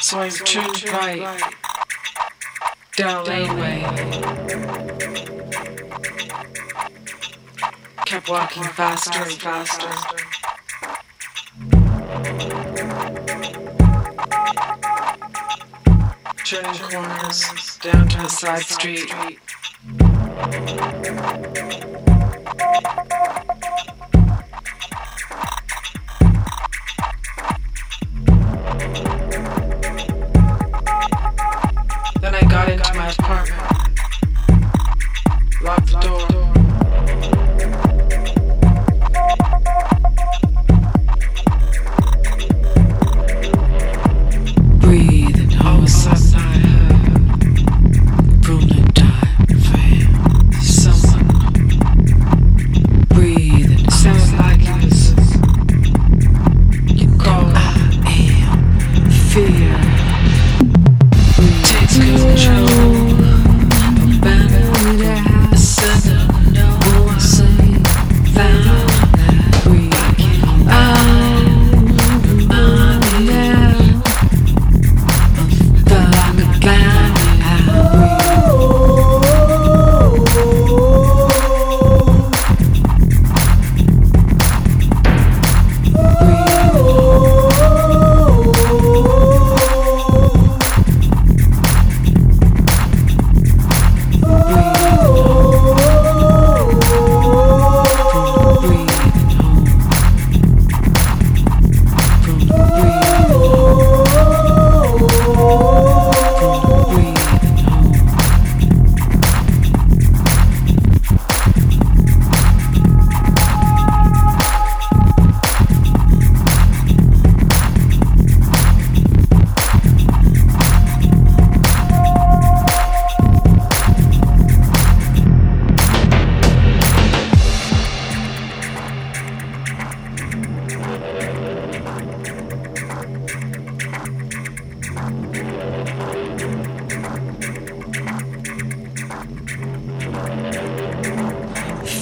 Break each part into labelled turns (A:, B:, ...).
A: So I turned right down laneway. Kept walking faster and faster. Turning corners down to a side street.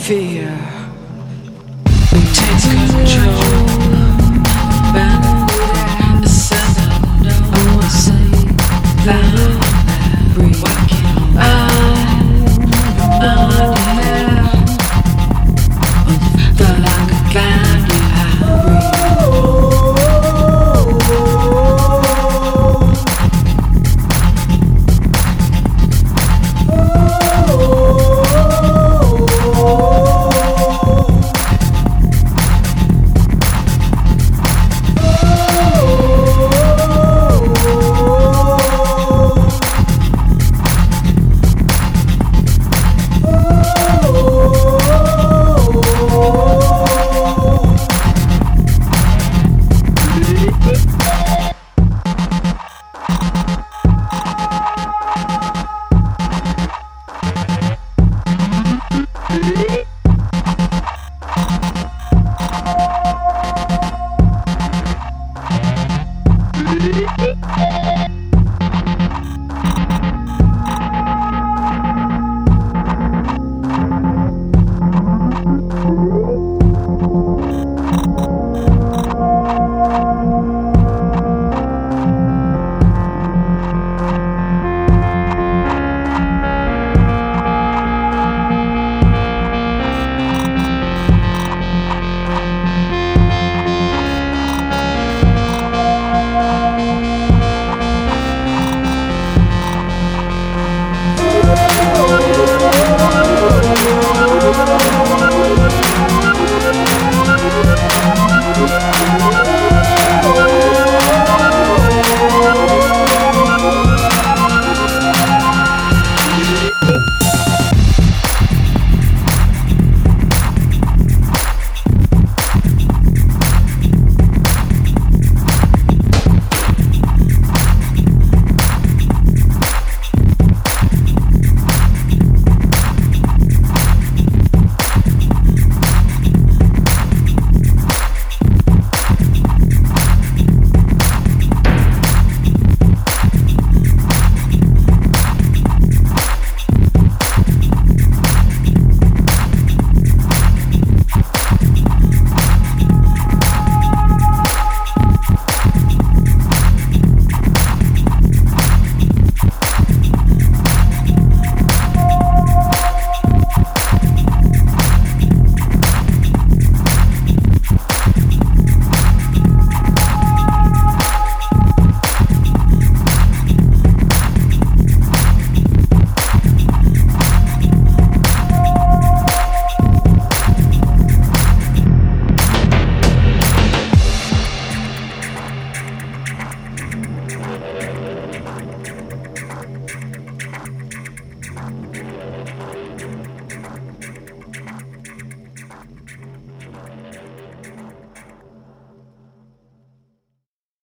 A: Fear takes control. Abandon the center. No.